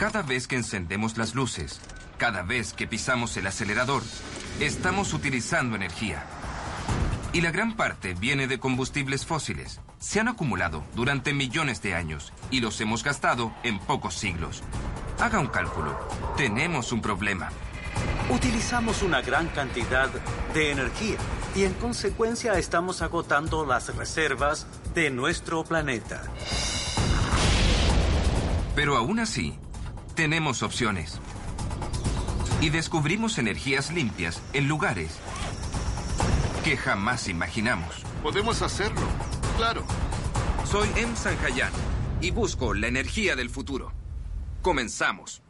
Cada vez que encendemos las luces, cada vez que pisamos el acelerador, estamos utilizando energía. Y la gran parte viene de combustibles fósiles. Se han acumulado durante millones de años y los hemos gastado en pocos siglos. Haga un cálculo. Tenemos un problema. Utilizamos una gran cantidad de energía y en consecuencia estamos agotando las reservas de nuestro planeta. Pero aún así, tenemos opciones. Y descubrimos energías limpias en lugares que jamás imaginamos. Podemos hacerlo, claro. Soy M. Sanjayan y busco la energía del futuro. Comenzamos.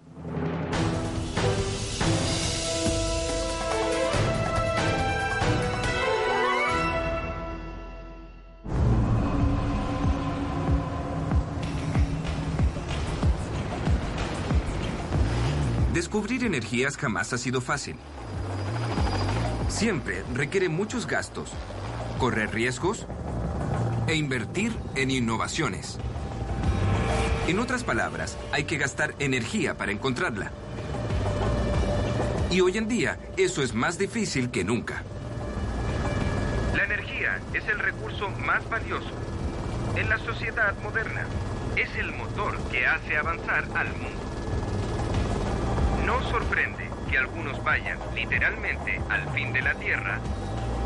Descubrir energías jamás ha sido fácil. Siempre requiere muchos gastos, correr riesgos e invertir en innovaciones. En otras palabras, hay que gastar energía para encontrarla. Y hoy en día eso es más difícil que nunca. La energía es el recurso más valioso en la sociedad moderna. Es el motor que hace avanzar al mundo. No sorprende que algunos vayan literalmente al fin de la Tierra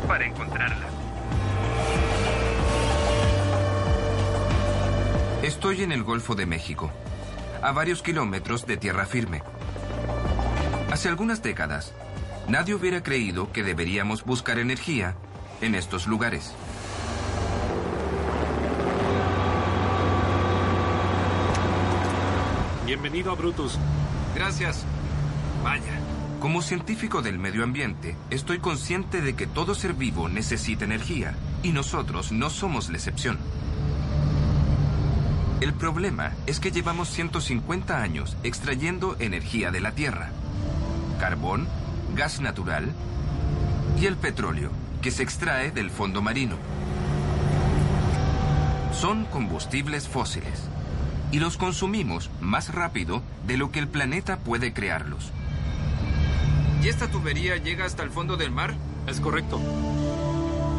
para encontrarla. Estoy en el Golfo de México, a varios kilómetros de tierra firme. Hace algunas décadas, nadie hubiera creído que deberíamos buscar energía en estos lugares. Bienvenido a Brutus. Gracias. Vaya. Como científico del medio ambiente, estoy consciente de que todo ser vivo necesita energía y nosotros no somos la excepción. El problema es que llevamos 150 años extrayendo energía de la Tierra. Carbón, gas natural y el petróleo, que se extrae del fondo marino. Son combustibles fósiles y los consumimos más rápido de lo que el planeta puede crearlos. ¿Y esta tubería llega hasta el fondo del mar? Es correcto.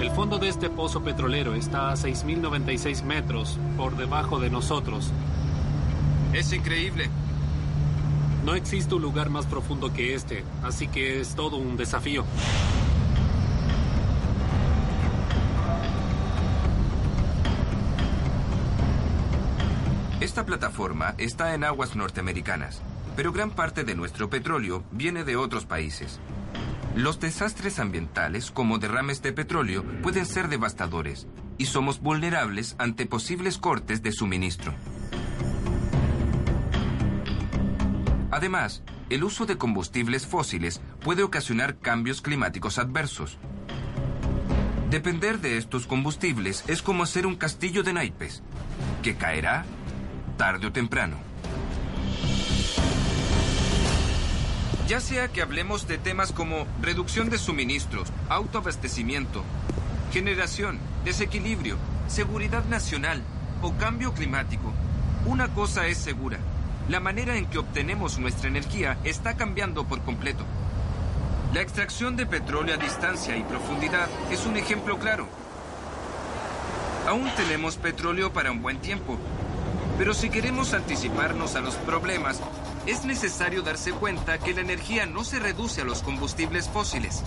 El fondo de este pozo petrolero está a 6.096 metros por debajo de nosotros. Es increíble. No existe un lugar más profundo que este, así que es todo un desafío. Esta plataforma está en aguas norteamericanas, pero gran parte de nuestro petróleo viene de otros países. Los desastres ambientales, como derrames de petróleo, pueden ser devastadores y somos vulnerables ante posibles cortes de suministro. Además, el uso de combustibles fósiles puede ocasionar cambios climáticos adversos. Depender de estos combustibles es como hacer un castillo de naipes, que caerá tarde o temprano. Ya sea que hablemos de temas como reducción de suministros, autoabastecimiento, generación, desequilibrio, seguridad nacional o cambio climático, una cosa es segura. La manera en que obtenemos nuestra energía está cambiando por completo. La extracción de petróleo a distancia y profundidad es un ejemplo claro. Aún tenemos petróleo para un buen tiempo, pero si queremos anticiparnos a los problemas, es necesario darse cuenta que la energía no se reduce a los combustibles fósiles.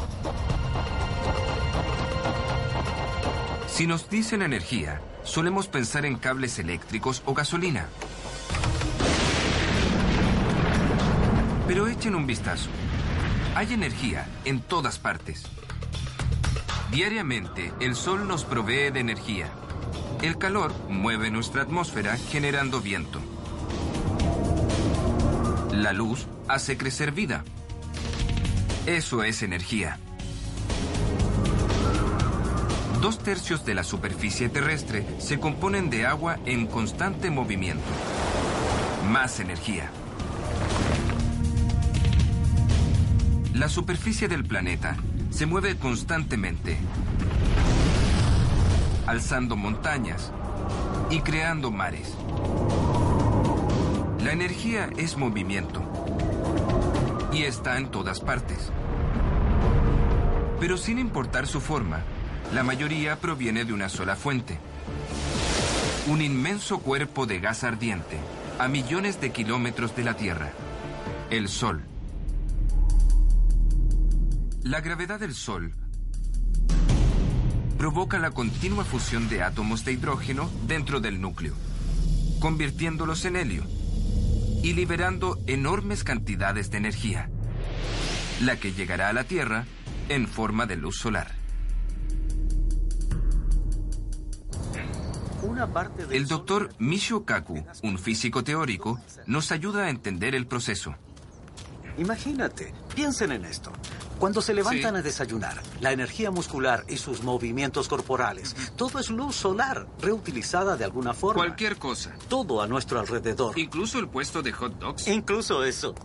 Si nos dicen energía, solemos pensar en cables eléctricos o gasolina. Pero echen un vistazo. Hay energía en todas partes. Diariamente, el sol nos provee de energía. El calor mueve nuestra atmósfera generando viento. La luz hace crecer vida. Eso es energía. Dos tercios de la superficie terrestre se componen de agua en constante movimiento. Más energía. La superficie del planeta se mueve constantemente, alzando montañas y creando mares. La energía es movimiento y está en todas partes. Pero sin importar su forma, la mayoría proviene de una sola fuente. Un inmenso cuerpo de gas ardiente a millones de kilómetros de la Tierra, el Sol. La gravedad del Sol provoca la continua fusión de átomos de hidrógeno dentro del núcleo, convirtiéndolos en helio y liberando enormes cantidades de energía, la que llegará a la Tierra en forma de luz solar. El doctor Michio Kaku, un físico teórico, nos ayuda a entender el proceso. Imagínate, piensen en esto. Cuando se levantan a desayunar, la energía muscular y sus movimientos corporales, todo es luz solar, reutilizada de alguna forma. Cualquier cosa. Todo a nuestro alrededor. Incluso el puesto de hot dogs. Incluso eso.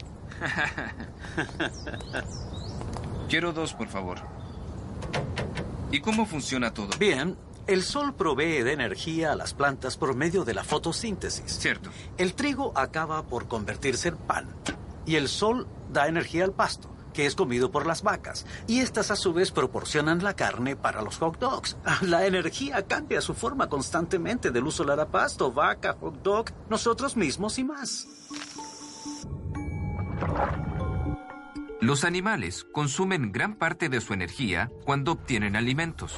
Quiero dos, por favor. ¿Y cómo funciona todo? Bien, el sol provee de energía a las plantas por medio de la fotosíntesis. Cierto. El trigo acaba por convertirse en pan. Y el sol da energía al pasto que es comido por las vacas, y estas a su vez proporcionan la carne para los hot dogs. La energía cambia su forma constantemente de luz solar a pasto, vaca, hot dog, nosotros mismos y más. Los animales consumen gran parte de su energía cuando obtienen alimentos.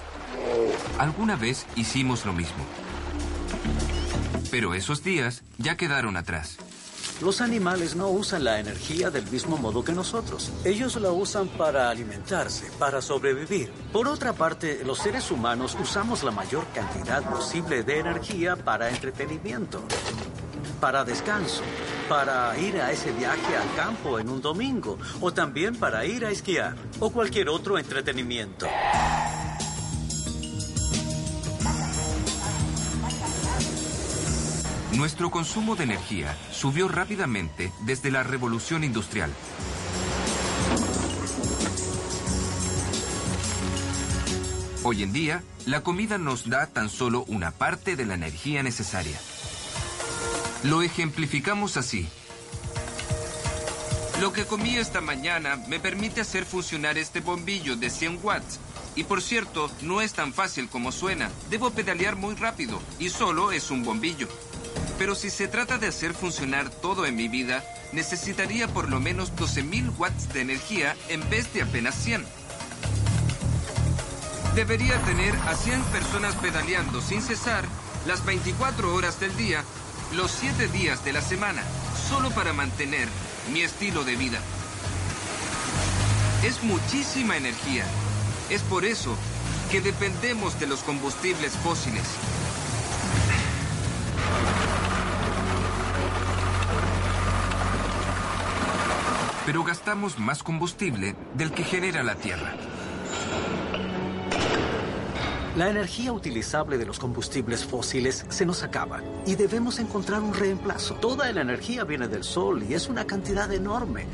Alguna vez hicimos lo mismo. Pero esos días ya quedaron atrás. Los animales no usan la energía del mismo modo que nosotros. Ellos la usan para alimentarse, para sobrevivir. Por otra parte, los seres humanos usamos la mayor cantidad posible de energía para entretenimiento, para descanso, para ir a ese viaje al campo en un domingo, o también para ir a esquiar, o cualquier otro entretenimiento. Nuestro consumo de energía subió rápidamente desde la revolución industrial. Hoy en día, la comida nos da tan solo una parte de la energía necesaria. Lo ejemplificamos así. Lo que comí esta mañana me permite hacer funcionar este bombillo de 100 watts. Y por cierto, no es tan fácil como suena. Debo pedalear muy rápido y solo es un bombillo. Pero si se trata de hacer funcionar todo en mi vida, necesitaría por lo menos 12.000 watts de energía en vez de apenas 100. Debería tener a 100 personas pedaleando sin cesar las 24 horas del día, los 7 días de la semana, solo para mantener mi estilo de vida. Es muchísima energía. Es por eso que dependemos de los combustibles fósiles. Pero gastamos más combustible del que genera la Tierra. La energía utilizable de los combustibles fósiles se nos acaba y debemos encontrar un reemplazo. Toda la energía viene del Sol y es una cantidad enorme,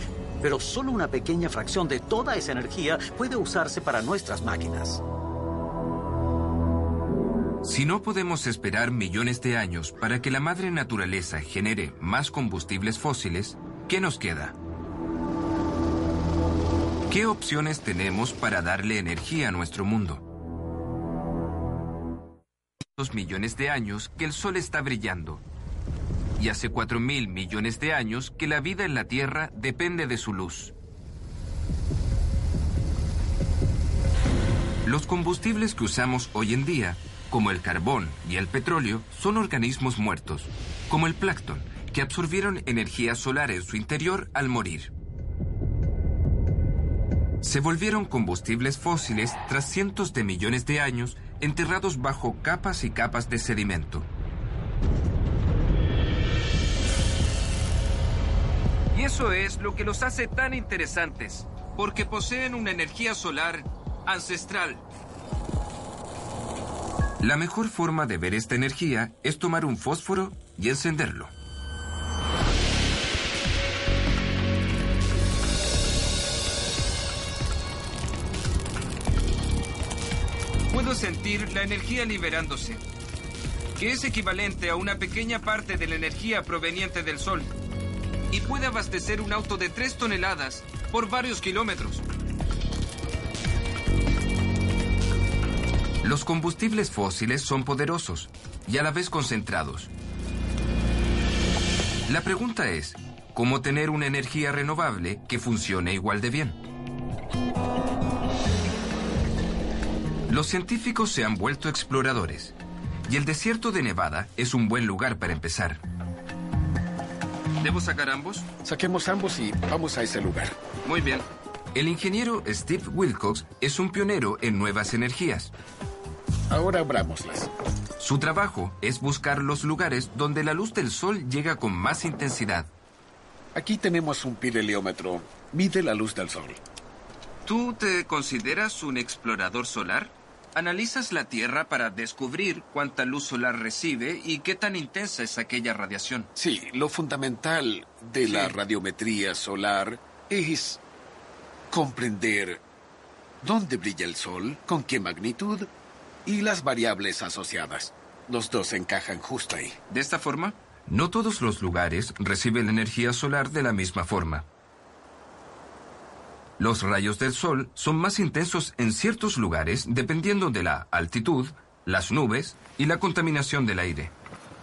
pero solo una pequeña fracción de toda esa energía puede usarse para nuestras máquinas. Si no podemos esperar millones de años para que la madre naturaleza genere más combustibles fósiles, ¿qué nos queda? ¿Qué opciones tenemos para darle energía a nuestro mundo? Millones de años que el Sol está brillando. Y hace cuatro mil millones de años que la vida en la Tierra depende de su luz. Los combustibles que usamos hoy en día, como el carbón y el petróleo, son organismos muertos, como el plancton, que absorbieron energía solar en su interior al morir se volvieron combustibles fósiles tras cientos de millones de años enterrados bajo capas y capas de sedimento. Y eso es lo que los hace tan interesantes, porque poseen una energía solar ancestral. La mejor forma de ver esta energía es tomar un fósforo y encenderlo. Sentir la energía liberándose, que es equivalente a una pequeña parte de la energía proveniente del Sol. y puede abastecer un auto de 3 toneladas por varios kilómetros. Los combustibles fósiles son poderosos y a la vez concentrados. La pregunta es, ¿cómo tener una energía renovable que funcione igual de bien? Los científicos se han vuelto exploradores y el desierto de Nevada es un buen lugar para empezar. ¿Debo sacar ambos? Saquemos ambos y vamos a ese lugar. Muy bien. El ingeniero Steve Wilcox es un pionero en nuevas energías. Ahora abrámoslas. Su trabajo es buscar los lugares donde la luz del sol llega con más intensidad. Aquí tenemos un pirheliómetro. Mide la luz del sol. ¿Tú te consideras un explorador solar? Analizas la Tierra para descubrir cuánta luz solar recibe y qué tan intensa es aquella radiación. Sí, lo fundamental de la radiometría solar es comprender dónde brilla el sol, con qué magnitud y las variables asociadas. Los dos encajan justo ahí. De esta forma, no todos los lugares reciben energía solar de la misma forma. Los rayos del sol son más intensos en ciertos lugares dependiendo de la altitud, las nubes y la contaminación del aire.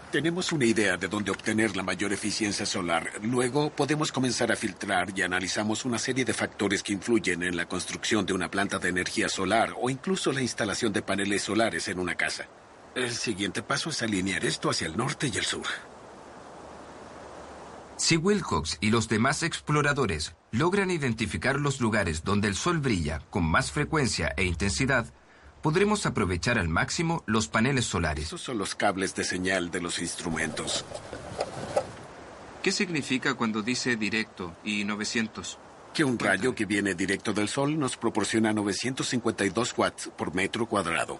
Tenemos una idea de dónde obtener la mayor eficiencia solar. Luego podemos comenzar a filtrar y analizamos una serie de factores que influyen en la construcción de una planta de energía solar o incluso la instalación de paneles solares en una casa. El siguiente paso es alinear esto hacia el norte y el sur. Si Wilcox y los demás exploradores logran identificar los lugares donde el sol brilla con más frecuencia e intensidad, podremos aprovechar al máximo los paneles solares. Esos son los cables de señal de los instrumentos. ¿Qué significa cuando dice directo y 900? Que un rayo que viene directo del sol nos proporciona 952 watts por metro cuadrado.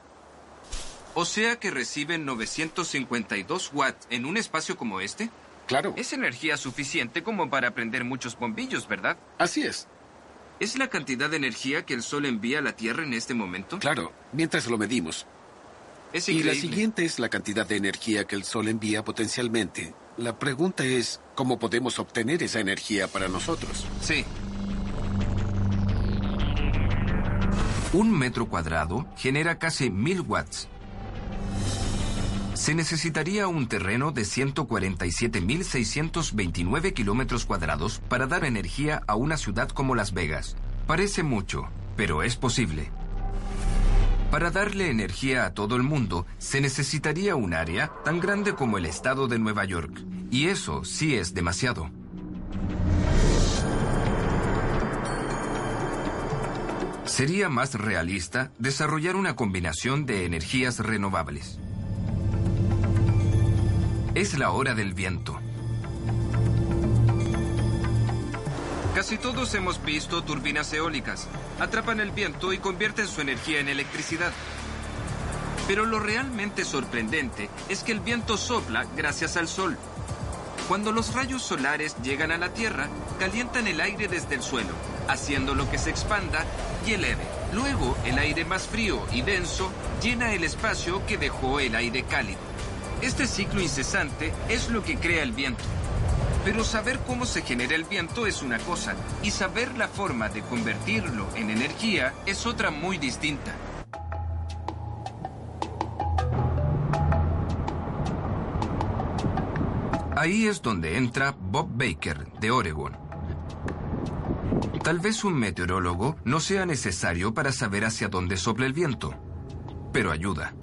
O sea que reciben 952 watts en un espacio como este. Claro. Es energía suficiente como para prender muchos bombillos, ¿verdad? Así es. ¿Es la cantidad de energía que el Sol envía a la Tierra en este momento? Claro, mientras lo medimos. Es Y la siguiente es la cantidad de energía que el Sol envía potencialmente. La pregunta es, ¿cómo podemos obtener esa energía para nosotros? Sí. Un metro cuadrado genera casi mil watts. Se necesitaría un terreno de 147.629 kilómetros cuadrados para dar energía a una ciudad como Las Vegas. Parece mucho, pero es posible. Para darle energía a todo el mundo, se necesitaría un área tan grande como el estado de Nueva York. Y eso sí es demasiado. Sería más realista desarrollar una combinación de energías renovables. Es la hora del viento. Casi todos hemos visto turbinas eólicas. Atrapan el viento y convierten su energía en electricidad. Pero lo realmente sorprendente es que el viento sopla gracias al sol. Cuando los rayos solares llegan a la Tierra, calientan el aire desde el suelo, haciéndolo que se expanda y eleve. Luego, el aire más frío y denso llena el espacio que dejó el aire cálido. Este ciclo incesante es lo que crea el viento. Pero saber cómo se genera el viento es una cosa, y saber la forma de convertirlo en energía es otra muy distinta. Ahí es donde entra Bob Baker, de Oregon. Tal vez un meteorólogo no sea necesario para saber hacia dónde sopla el viento, pero ayuda.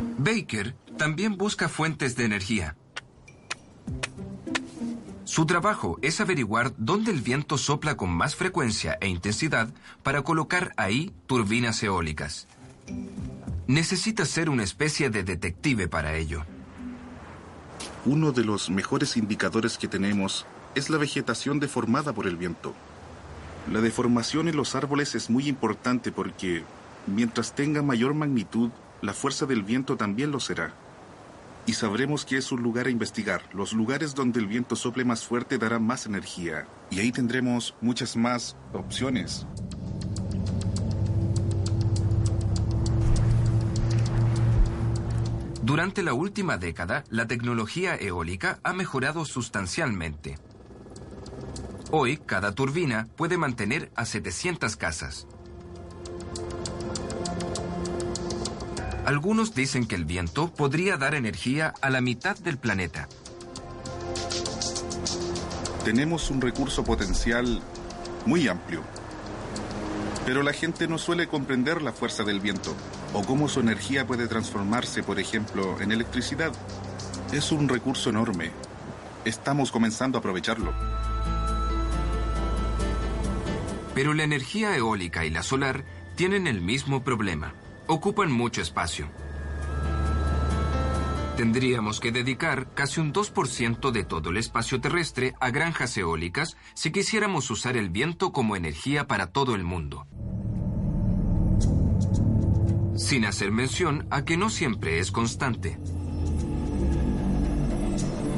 Baker también busca fuentes de energía. Su trabajo es averiguar dónde el viento sopla con más frecuencia e intensidad para colocar ahí turbinas eólicas. Necesita ser una especie de detective para ello. Uno de los mejores indicadores que tenemos es la vegetación deformada por el viento. La deformación en los árboles es muy importante porque mientras tenga mayor magnitud, la fuerza del viento también lo será. Y sabremos que es un lugar a investigar. Los lugares donde el viento sople más fuerte darán más energía. Y ahí tendremos muchas más opciones. Durante la última década, la tecnología eólica ha mejorado sustancialmente. Hoy, cada turbina puede mantener a 700 casas. Algunos dicen que el viento podría dar energía a la mitad del planeta. Tenemos un recurso potencial muy amplio. Pero la gente no suele comprender la fuerza del viento o cómo su energía puede transformarse, por ejemplo, en electricidad. Es un recurso enorme. Estamos comenzando a aprovecharlo. Pero la energía eólica y la solar tienen el mismo problema. Ocupan mucho espacio. Tendríamos que dedicar casi un 2% de todo el espacio terrestre a granjas eólicas si quisiéramos usar el viento como energía para todo el mundo. Sin hacer mención a que no siempre es constante.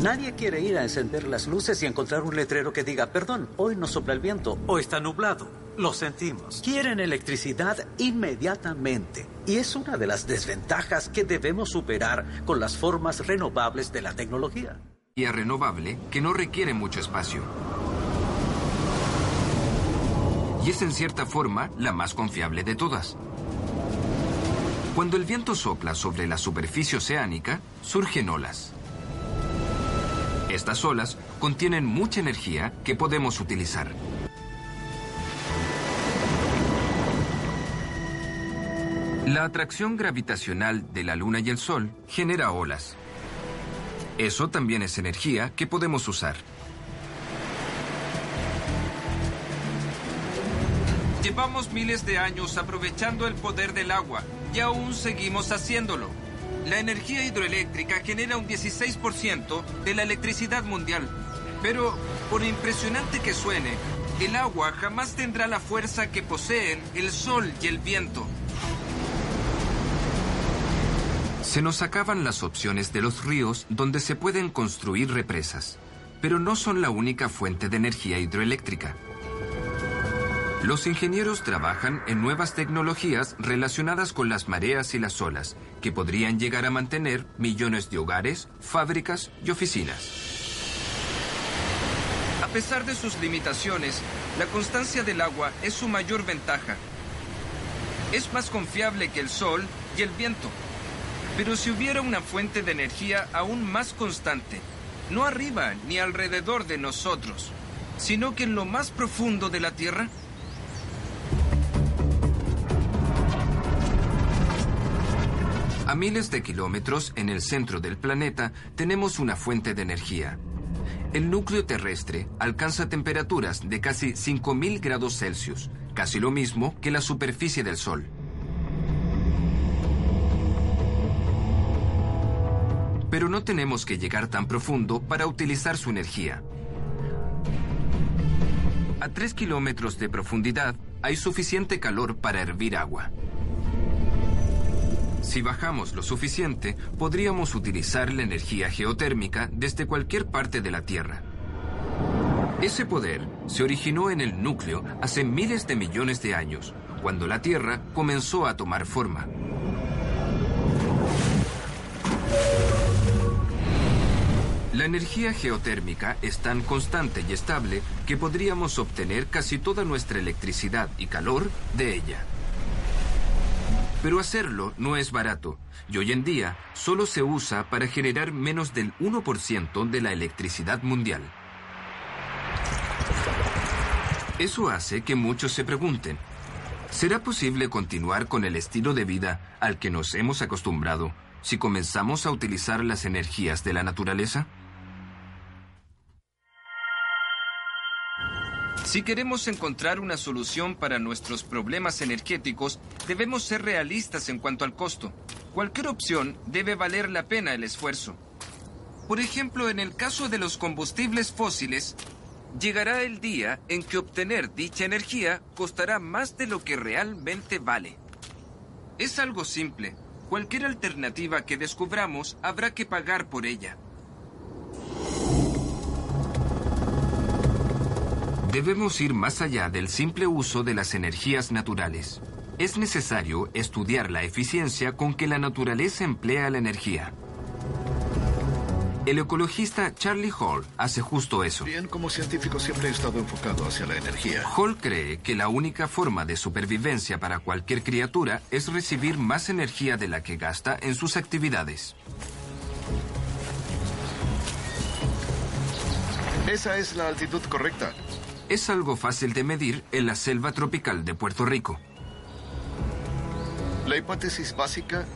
Nadie quiere ir a encender las luces y encontrar un letrero que diga, perdón, hoy no sopla el viento, o está nublado. Lo sentimos. Quieren electricidad inmediatamente. Y es una de las desventajas que debemos superar con las formas renovables de la tecnología. Y renovable que no requiere mucho espacio. Y es en cierta forma la más confiable de todas. Cuando el viento sopla sobre la superficie oceánica, surgen olas. Estas olas contienen mucha energía que podemos utilizar. La atracción gravitacional de la Luna y el Sol genera olas. Eso también es energía que podemos usar. Llevamos miles de años aprovechando el poder del agua y aún seguimos haciéndolo. La energía hidroeléctrica genera un 16% de la electricidad mundial. Pero, por impresionante que suene, el agua jamás tendrá la fuerza que poseen el sol y el viento. Se nos acaban las opciones de los ríos donde se pueden construir represas, pero no son la única fuente de energía hidroeléctrica. Los ingenieros trabajan en nuevas tecnologías relacionadas con las mareas y las olas, que podrían llegar a mantener millones de hogares, fábricas y oficinas. A pesar de sus limitaciones, la constancia del agua es su mayor ventaja. Es más confiable que el sol y el viento. Pero si hubiera una fuente de energía aún más constante, no arriba ni alrededor de nosotros, sino que en lo más profundo de la Tierra, A miles de kilómetros en el centro del planeta tenemos una fuente de energía. El núcleo terrestre alcanza temperaturas de casi 5.000 grados Celsius, casi lo mismo que la superficie del Sol. Pero no tenemos que llegar tan profundo para utilizar su energía. A 3 kilómetros de profundidad hay suficiente calor para hervir agua. Si bajamos lo suficiente, podríamos utilizar la energía geotérmica desde cualquier parte de la Tierra. Ese poder se originó en el núcleo hace miles de millones de años, cuando la Tierra comenzó a tomar forma. La energía geotérmica es tan constante y estable que podríamos obtener casi toda nuestra electricidad y calor de ella. Pero hacerlo no es barato y hoy en día solo se usa para generar menos del 1% de la electricidad mundial. Eso hace que muchos se pregunten, ¿será posible continuar con el estilo de vida al que nos hemos acostumbrado si comenzamos a utilizar las energías de la naturaleza? Si queremos encontrar una solución para nuestros problemas energéticos, debemos ser realistas en cuanto al costo. Cualquier opción debe valer la pena el esfuerzo. Por ejemplo, en el caso de los combustibles fósiles, llegará el día en que obtener dicha energía costará más de lo que realmente vale. Es algo simple. Cualquier alternativa que descubramos habrá que pagar por ella. Debemos ir más allá del simple uso de las energías naturales. Es necesario estudiar la eficiencia con que la naturaleza emplea la energía. El ecologista Charlie Hall hace justo eso. Bien, como científico siempre he estado enfocado hacia la energía. Hall cree que la única forma de supervivencia para cualquier criatura es recibir más energía de la que gasta en sus actividades. Esa es la altitud correcta. Es algo fácil de medir en la selva tropical de Puerto Rico. La hipótesis básica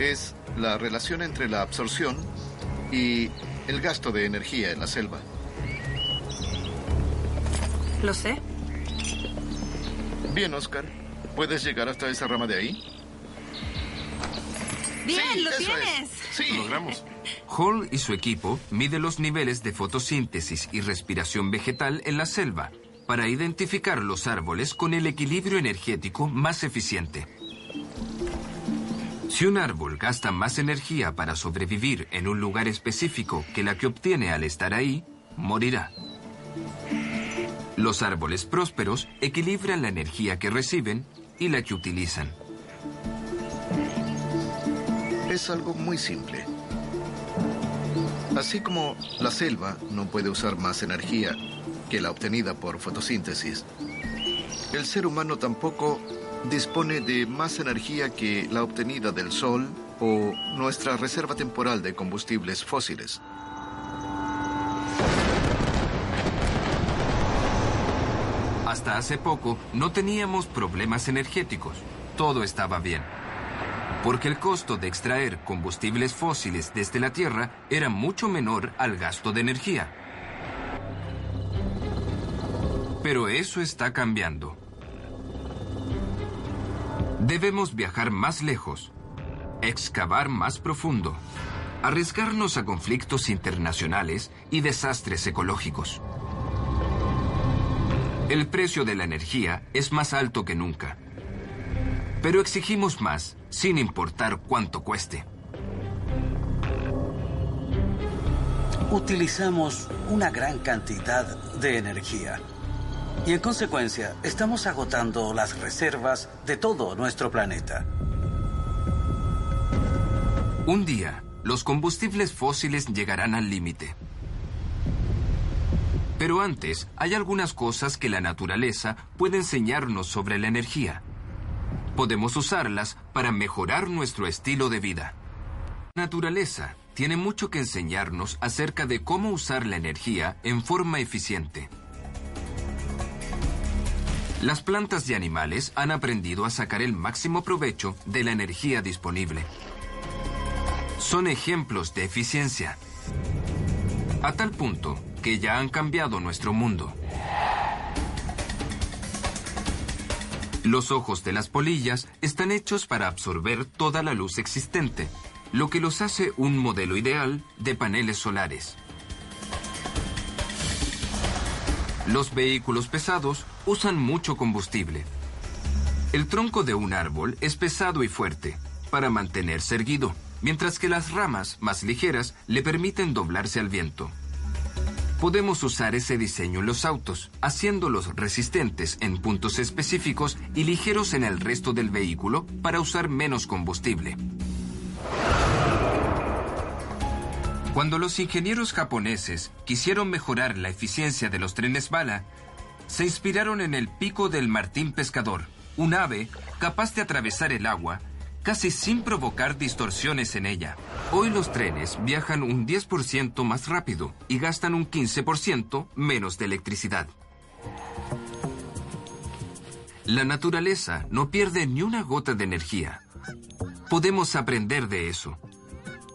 es la relación entre la absorción y el gasto de energía en la selva. Lo sé. Bien, Oscar. ¿Puedes llegar hasta esa rama de ahí? Bien, Sí, lo es. tienes. Sí. Lo logramos. Hall y su equipo miden los niveles de fotosíntesis y respiración vegetal en la selva para identificar los árboles con el equilibrio energético más eficiente. Si un árbol gasta más energía para sobrevivir en un lugar específico que la que obtiene al estar ahí, morirá. Los árboles prósperos equilibran la energía que reciben y la que utilizan. Es algo muy simple. Así como la selva no puede usar más energía que la obtenida por fotosíntesis, el ser humano tampoco dispone de más energía que la obtenida del sol o nuestra reserva temporal de combustibles fósiles. Hasta hace poco no teníamos problemas energéticos. Todo estaba bien. Porque el costo de extraer combustibles fósiles desde la Tierra era mucho menor al gasto de energía. Pero eso está cambiando. Debemos viajar más lejos, excavar más profundo, arriesgarnos a conflictos internacionales y desastres ecológicos. El precio de la energía es más alto que nunca. Pero exigimos más sin importar cuánto cueste. Utilizamos una gran cantidad de energía. Y en consecuencia, estamos agotando las reservas de todo nuestro planeta. Un día, los combustibles fósiles llegarán al límite. Pero antes, hay algunas cosas que la naturaleza puede enseñarnos sobre la energía. Podemos usarlas para mejorar nuestro estilo de vida. La naturaleza tiene mucho que enseñarnos acerca de cómo usar la energía en forma eficiente. Las plantas y animales han aprendido a sacar el máximo provecho de la energía disponible. Son ejemplos de eficiencia. A tal punto que ya han cambiado nuestro mundo. Los ojos de las polillas están hechos para absorber toda la luz existente, lo que los hace un modelo ideal de paneles solares. Los vehículos pesados usan mucho combustible. El tronco de un árbol es pesado y fuerte para mantenerse erguido, mientras que las ramas más ligeras le permiten doblarse al viento. Podemos usar ese diseño en los autos, haciéndolos resistentes en puntos específicos y ligeros en el resto del vehículo para usar menos combustible. Cuando los ingenieros japoneses quisieron mejorar la eficiencia de los trenes bala, se inspiraron en el pico del martín pescador, un ave capaz de atravesar el agua casi sin provocar distorsiones en ella. Hoy los trenes viajan un 10% más rápido y gastan un 15% menos de electricidad. La naturaleza no pierde ni una gota de energía. Podemos aprender de eso.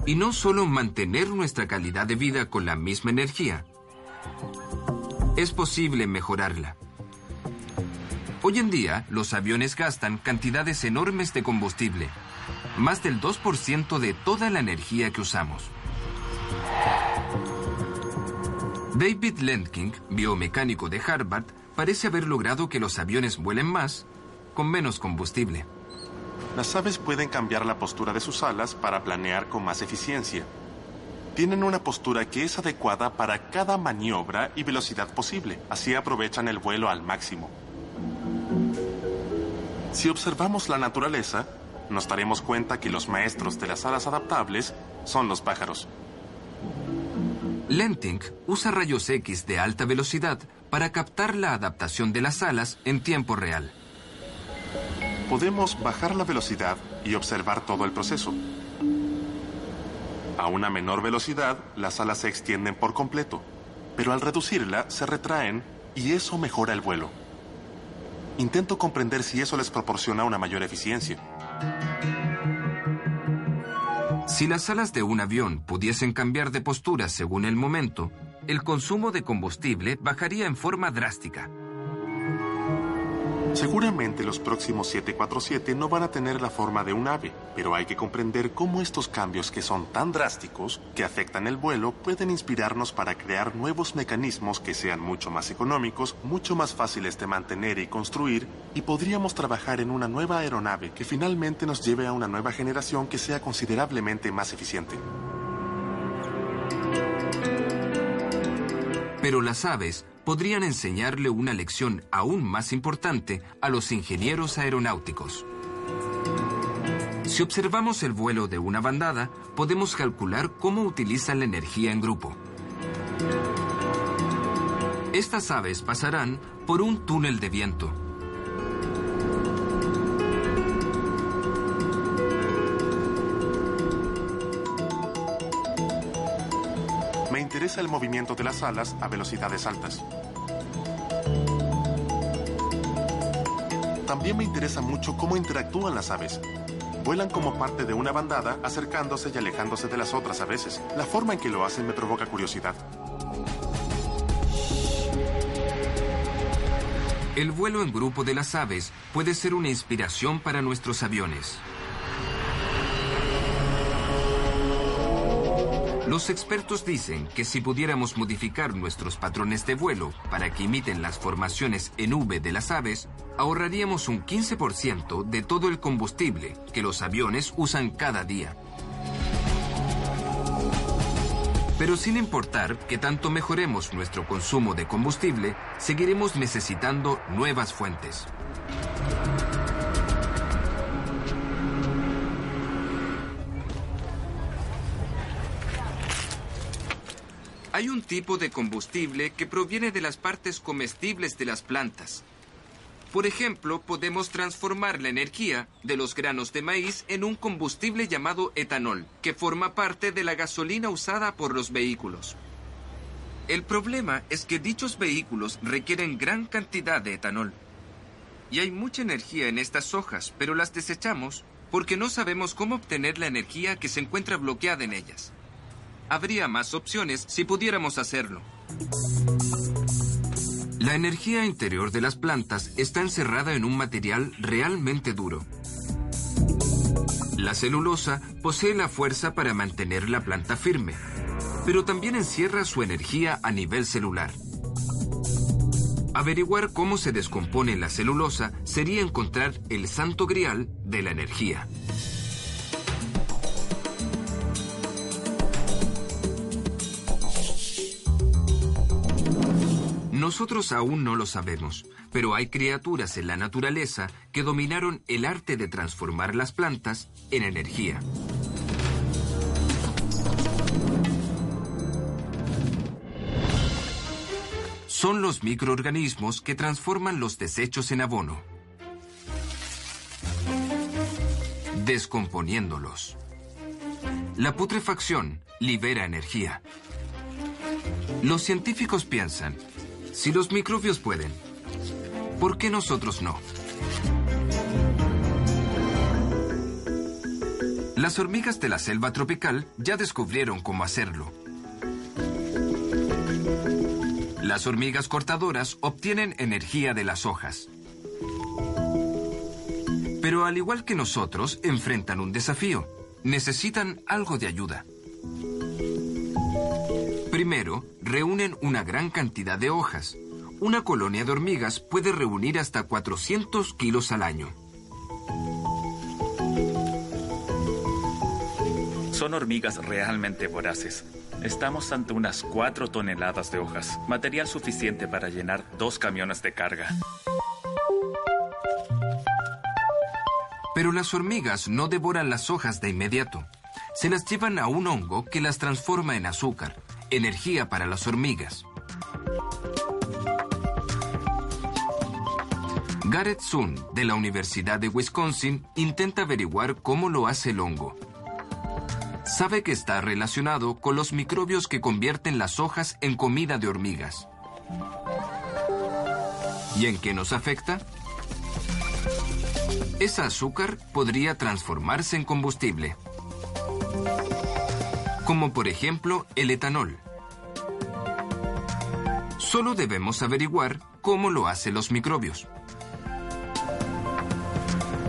Y no solo mantener nuestra calidad de vida con la misma energía. Es posible mejorarla. Hoy en día, los aviones gastan cantidades enormes de combustible, más del 2% de toda la energía que usamos. David Lendking, biomecánico de Harvard, parece haber logrado que los aviones vuelen más con menos combustible. Las aves pueden cambiar la postura de sus alas para planear con más eficiencia. Tienen una postura que es adecuada para cada maniobra y velocidad posible. Así aprovechan el vuelo al máximo. Si observamos la naturaleza, nos daremos cuenta que los maestros de las alas adaptables son los pájaros. Lentink usa rayos X de alta velocidad para captar la adaptación de las alas en tiempo real. Podemos bajar la velocidad y observar todo el proceso. A una menor velocidad, las alas se extienden por completo, pero al reducirla se retraen y eso mejora el vuelo. Intento comprender si eso les proporciona una mayor eficiencia. Si las alas de un avión pudiesen cambiar de postura según el momento, el consumo de combustible bajaría en forma drástica. Seguramente los próximos 747 no van a tener la forma de un ave, pero hay que comprender cómo estos cambios que son tan drásticos, que afectan el vuelo, pueden inspirarnos para crear nuevos mecanismos que sean mucho más económicos, mucho más fáciles de mantener y construir, y podríamos trabajar en una nueva aeronave que finalmente nos lleve a una nueva generación que sea considerablemente más eficiente. Pero las aves podrían enseñarle una lección aún más importante a los ingenieros aeronáuticos. Si observamos el vuelo de una bandada, podemos calcular cómo utilizan la energía en grupo. Estas aves pasarán por un túnel de viento. Me interesa el movimiento de las alas a velocidades altas. También me interesa mucho cómo interactúan las aves. Vuelan como parte de una bandada, acercándose y alejándose de las otras a veces. La forma en que lo hacen me provoca curiosidad. El vuelo en grupo de las aves puede ser una inspiración para nuestros aviones. Los expertos dicen que si pudiéramos modificar nuestros patrones de vuelo para que imiten las formaciones en V de las aves, ahorraríamos un 15% de todo el combustible que los aviones usan cada día. Pero sin importar que tanto mejoremos nuestro consumo de combustible, seguiremos necesitando nuevas fuentes. Hay un tipo de combustible que proviene de las partes comestibles de las plantas. Por ejemplo, podemos transformar la energía de los granos de maíz en un combustible llamado etanol, que forma parte de la gasolina usada por los vehículos. El problema es que dichos vehículos requieren gran cantidad de etanol. Y hay mucha energía en estas hojas, pero las desechamos porque no sabemos cómo obtener la energía que se encuentra bloqueada en ellas. Habría más opciones si pudiéramos hacerlo. La energía interior de las plantas está encerrada en un material realmente duro. La celulosa posee la fuerza para mantener la planta firme, pero también encierra su energía a nivel celular. Averiguar cómo se descompone la celulosa sería encontrar el santo grial de la energía. Nosotros aún no lo sabemos, pero hay criaturas en la naturaleza que dominaron el arte de transformar las plantas en energía. Son los microorganismos que transforman los desechos en abono, descomponiéndolos. La putrefacción libera energía. Los científicos piensan, si los microbios pueden, ¿por qué nosotros no? Las hormigas de la selva tropical ya descubrieron cómo hacerlo. Las hormigas cortadoras obtienen energía de las hojas. Pero al igual que nosotros, enfrentan un desafío. Necesitan algo de ayuda. Primero, reúnen una gran cantidad de hojas. Una colonia de hormigas puede reunir hasta 400 kilos al año. Son hormigas realmente voraces. Estamos ante unas 4 toneladas de hojas, material suficiente para llenar dos camiones de carga. Pero las hormigas no devoran las hojas de inmediato. Se las llevan a un hongo que las transforma en azúcar energía para las hormigas. Garrett Sun, de la Universidad de Wisconsin, intenta averiguar cómo lo hace el hongo. Sabe que está relacionado con los microbios que convierten las hojas en comida de hormigas. ¿Y en qué nos afecta? Esa azúcar podría transformarse en combustible, como por ejemplo el etanol. Solo debemos averiguar cómo lo hacen los microbios.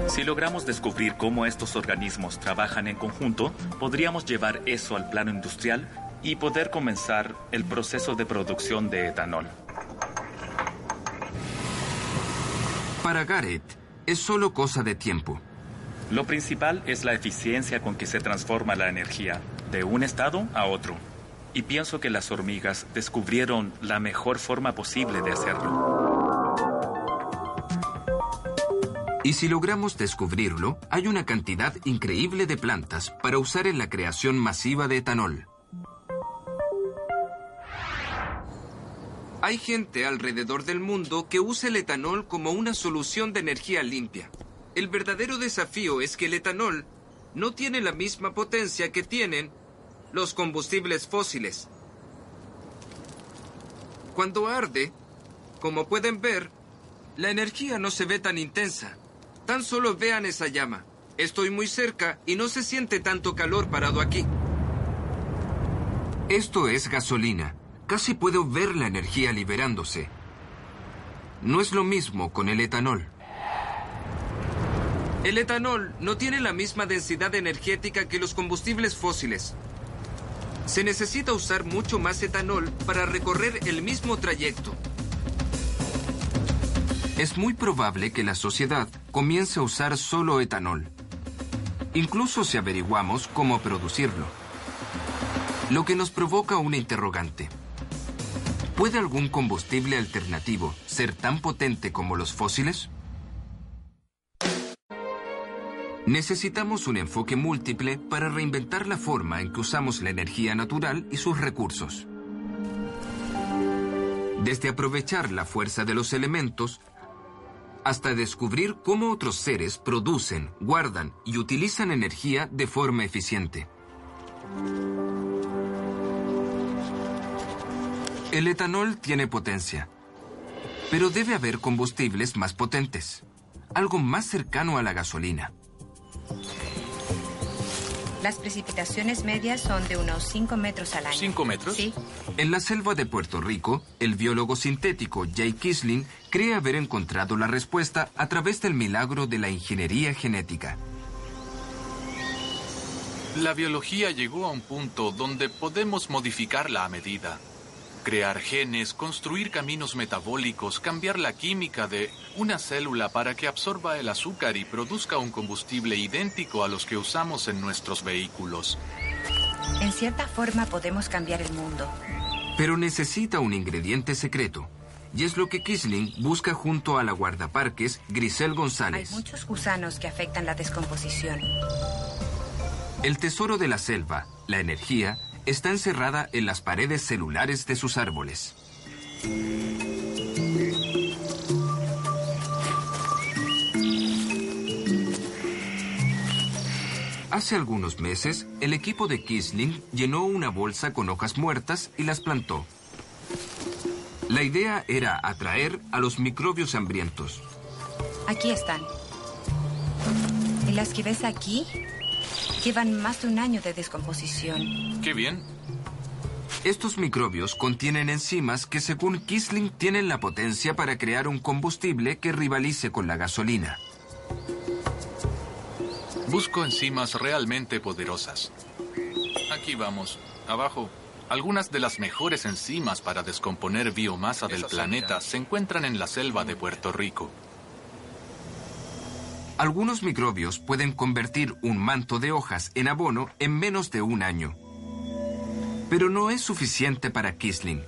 Si logramos descubrir cómo estos organismos trabajan en conjunto, podríamos llevar eso al plano industrial y poder comenzar el proceso de producción de etanol. Para Garrett, es solo cosa de tiempo. Lo principal es la eficiencia con que se transforma la energía de un estado a otro. Y pienso que las hormigas descubrieron la mejor forma posible de hacerlo. Y si logramos descubrirlo, hay una cantidad increíble de plantas para usar en la creación masiva de etanol. Hay gente alrededor del mundo que usa el etanol como una solución de energía limpia. El verdadero desafío es que el etanol no tiene la misma potencia que tienen los combustibles fósiles. Cuando arde, como pueden ver, la energía no se ve tan intensa. Tan solo vean esa llama. Estoy muy cerca y no se siente tanto calor parado aquí. Esto es gasolina. Casi puedo ver la energía liberándose. No es lo mismo con el etanol. El etanol no tiene la misma densidad energética que los combustibles fósiles. Se necesita usar mucho más etanol para recorrer el mismo trayecto. Es muy probable que la sociedad comience a usar solo etanol, incluso si averiguamos cómo producirlo. Lo que nos provoca una interrogante. ¿Puede algún combustible alternativo ser tan potente como los fósiles? Necesitamos un enfoque múltiple para reinventar la forma en que usamos la energía natural y sus recursos. Desde aprovechar la fuerza de los elementos hasta descubrir cómo otros seres producen, guardan y utilizan energía de forma eficiente. El etanol tiene potencia, pero debe haber combustibles más potentes, algo más cercano a la gasolina. Las precipitaciones medias son de unos 5 metros al año. ¿Cinco metros? Sí. En la selva de Puerto Rico, el biólogo sintético Jay Kisling cree haber encontrado la respuesta a través del milagro de la ingeniería genética. La biología llegó a un punto donde podemos modificarla a medida. Crear genes, construir caminos metabólicos, cambiar la química de una célula para que absorba el azúcar y produzca un combustible idéntico a los que usamos en nuestros vehículos. En cierta forma podemos cambiar el mundo. Pero necesita un ingrediente secreto. Y es lo que Kisling busca junto a la guardaparques Grisel Hay González. muchos gusanos que afectan la descomposición. El tesoro de la selva, la energía, está encerrada en las paredes celulares de sus árboles. Hace algunos meses, el equipo de Kisling llenó una bolsa con hojas muertas y las plantó. La idea era atraer a los microbios hambrientos. Aquí están. Y las que ves aquí llevan más de un año de descomposición. ¡Qué bien! Estos microbios contienen enzimas que según Kisling tienen la potencia para crear un combustible que rivalice con la gasolina. Busco enzimas realmente poderosas. Aquí vamos, abajo. Algunas de las mejores enzimas para descomponer biomasa del planeta se encuentran en la selva de Puerto Rico. Algunos microbios pueden convertir un manto de hojas en abono en menos de un año. Pero no es suficiente para Kisling,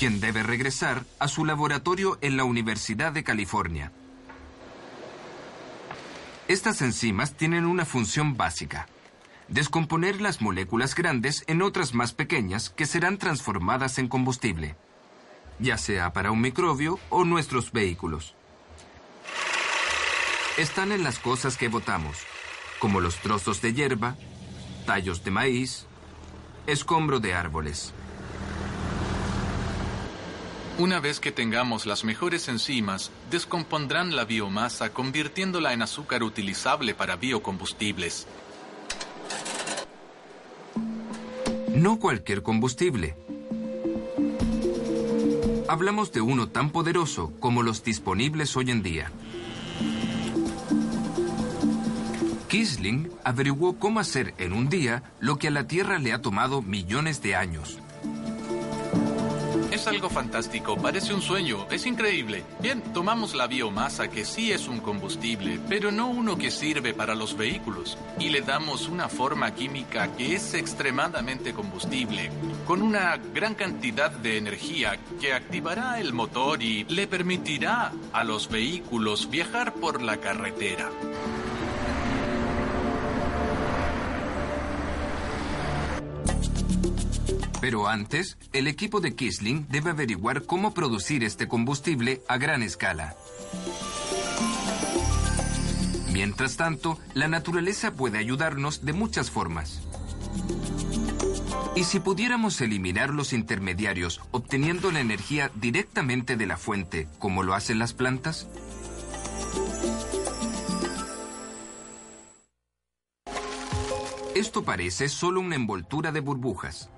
quien debe regresar a su laboratorio en la Universidad de California. Estas enzimas tienen una función básica. descomponer las moléculas grandes en otras más pequeñas que serán transformadas en combustible, ya sea para un microbio o nuestros vehículos. Están en las cosas que botamos, como los trozos de hierba, tallos de maíz, escombro de árboles. Una vez que tengamos las mejores enzimas, descompondrán la biomasa convirtiéndola en azúcar utilizable para biocombustibles. No cualquier combustible. Hablamos de uno tan poderoso como los disponibles hoy en día. Kisling averiguó cómo hacer en un día lo que a la Tierra le ha tomado millones de años. Es algo fantástico, parece un sueño, es increíble. Bien, tomamos la biomasa que sí es un combustible, pero no uno que sirve para los vehículos, y le damos una forma química que es extremadamente combustible, con una gran cantidad de energía que activará el motor y le permitirá a los vehículos viajar por la carretera. Pero antes, el equipo de Kisling debe averiguar cómo producir este combustible a gran escala. Mientras tanto, la naturaleza puede ayudarnos de muchas formas. ¿Y si pudiéramos eliminar los intermediarios obteniendo la energía directamente de la fuente, como lo hacen las plantas? Esto parece solo una envoltura de burbujas.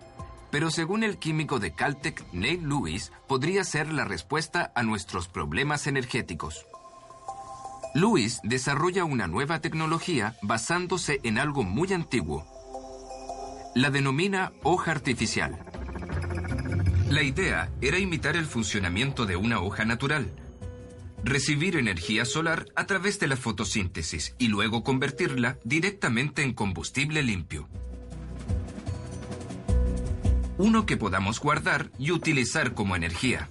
Pero según el químico de Caltech, Neil Lewis, podría ser la respuesta a nuestros problemas energéticos. Lewis desarrolla una nueva tecnología basándose en algo muy antiguo. La denomina hoja artificial. La idea era imitar el funcionamiento de una hoja natural, recibir energía solar a través de la fotosíntesis y luego convertirla directamente en combustible limpio uno que podamos guardar y utilizar como energía.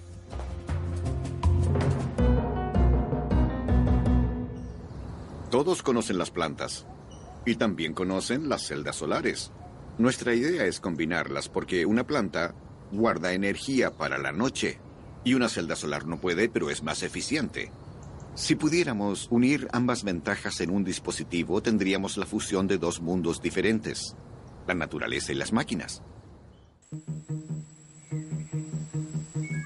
Todos conocen las plantas y también conocen las celdas solares. Nuestra idea es combinarlas porque una planta guarda energía para la noche y una celda solar no puede, pero es más eficiente. Si pudiéramos unir ambas ventajas en un dispositivo, tendríamos la fusión de dos mundos diferentes, la naturaleza y las máquinas.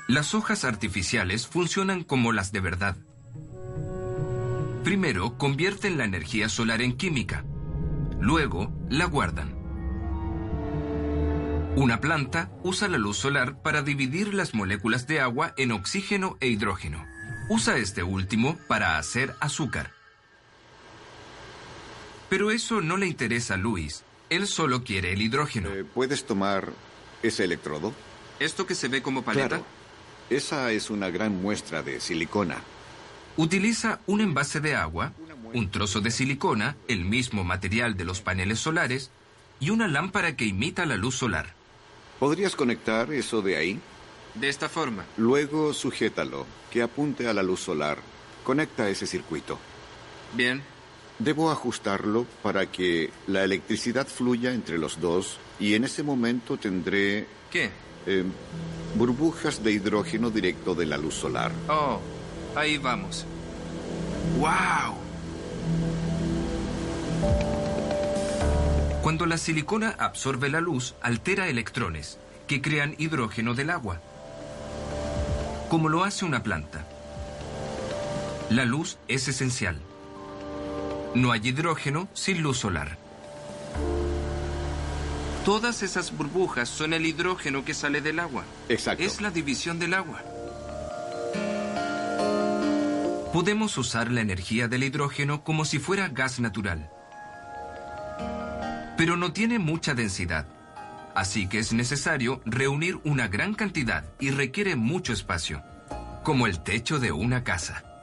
Las hojas artificiales funcionan como las de verdad. Primero, convierten la energía solar en química. Luego, la guardan. Una planta usa la luz solar para dividir las moléculas de agua en oxígeno e hidrógeno. Usa este último para hacer azúcar. Pero eso no le interesa a Luis. Él solo quiere el hidrógeno. Eh, ¿Puedes tomar ese electrodo? ¿Esto que se ve como paleta? Esa es una gran muestra de silicona. Utiliza un envase de agua, un trozo de silicona, el mismo material de los paneles solares, y una lámpara que imita la luz solar. ¿Podrías conectar eso de ahí? De esta forma. Luego sujétalo, que apunte a la luz solar. Conecta ese circuito. Bien. Debo ajustarlo para que la electricidad fluya entre los dos y en ese momento tendré... ¿Qué? Eh, burbujas de hidrógeno directo de la luz solar. Oh, ahí vamos. ¡Wow! Cuando la silicona absorbe la luz, altera electrones, que crean hidrógeno del agua, como lo hace una planta. La luz es esencial. No hay hidrógeno sin luz solar. Todas esas burbujas son el hidrógeno que sale del agua. Exacto. Es la división del agua. Podemos usar la energía del hidrógeno como si fuera gas natural. Pero no tiene mucha densidad. Así que es necesario reunir una gran cantidad y requiere mucho espacio, como el techo de una casa.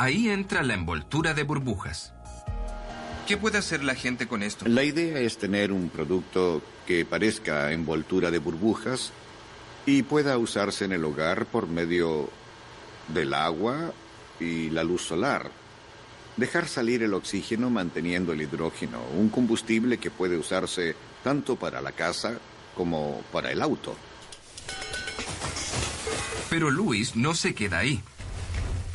Ahí entra la envoltura de burbujas. ¿Qué puede hacer la gente con esto? La idea es tener un producto que parezca envoltura de burbujas y pueda usarse en el hogar por medio del agua y la luz solar. Dejar salir el oxígeno manteniendo el hidrógeno, un combustible que puede usarse tanto para la casa como para el auto. Pero Luis no se queda ahí.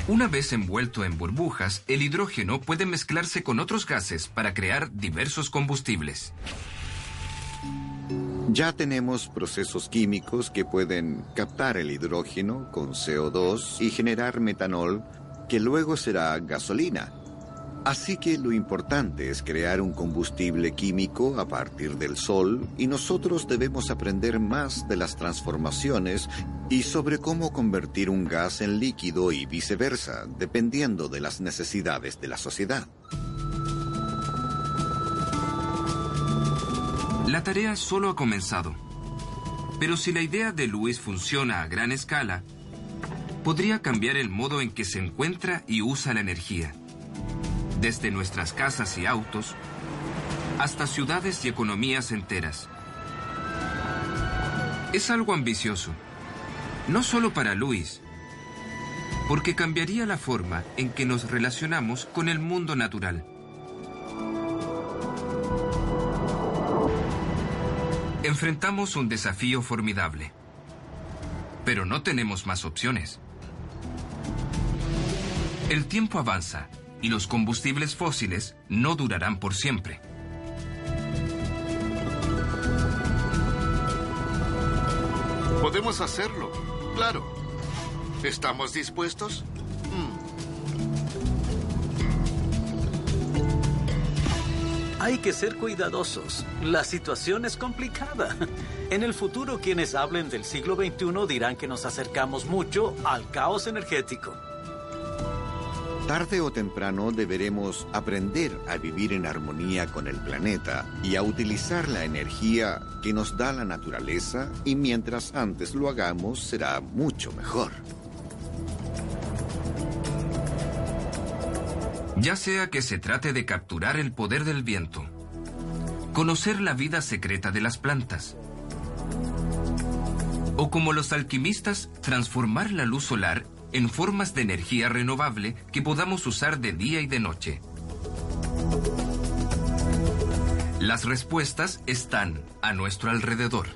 Una vez envuelto en burbujas, el hidrógeno puede mezclarse con otros gases para crear diversos combustibles. Ya tenemos procesos químicos que pueden captar el hidrógeno con CO2 y generar metanol que luego será gasolina. Así que lo importante es crear un combustible químico a partir del sol y nosotros debemos aprender más de las transformaciones y sobre cómo convertir un gas en líquido y viceversa, dependiendo de las necesidades de la sociedad. La tarea solo ha comenzado. Pero si la idea de Luis funciona a gran escala, podría cambiar el modo en que se encuentra y usa la energía desde nuestras casas y autos hasta ciudades y economías enteras. Es algo ambicioso, no solo para Luis, porque cambiaría la forma en que nos relacionamos con el mundo natural. Enfrentamos un desafío formidable, pero no tenemos más opciones. El tiempo avanza y los combustibles fósiles no durarán por siempre. Podemos hacerlo, claro. ¿Estamos dispuestos? Hay que ser cuidadosos. La situación es complicada. En el futuro quienes hablen del siglo XXI dirán que nos acercamos mucho al caos energético. Tarde o temprano deberemos aprender a vivir en armonía con el planeta y a utilizar la energía que nos da la naturaleza y mientras antes lo hagamos será mucho mejor. Ya sea que se trate de capturar el poder del viento, conocer la vida secreta de las plantas, o como los alquimistas, transformar la luz solar en formas de energía renovable que podamos usar de día y de noche. Las respuestas están a nuestro alrededor.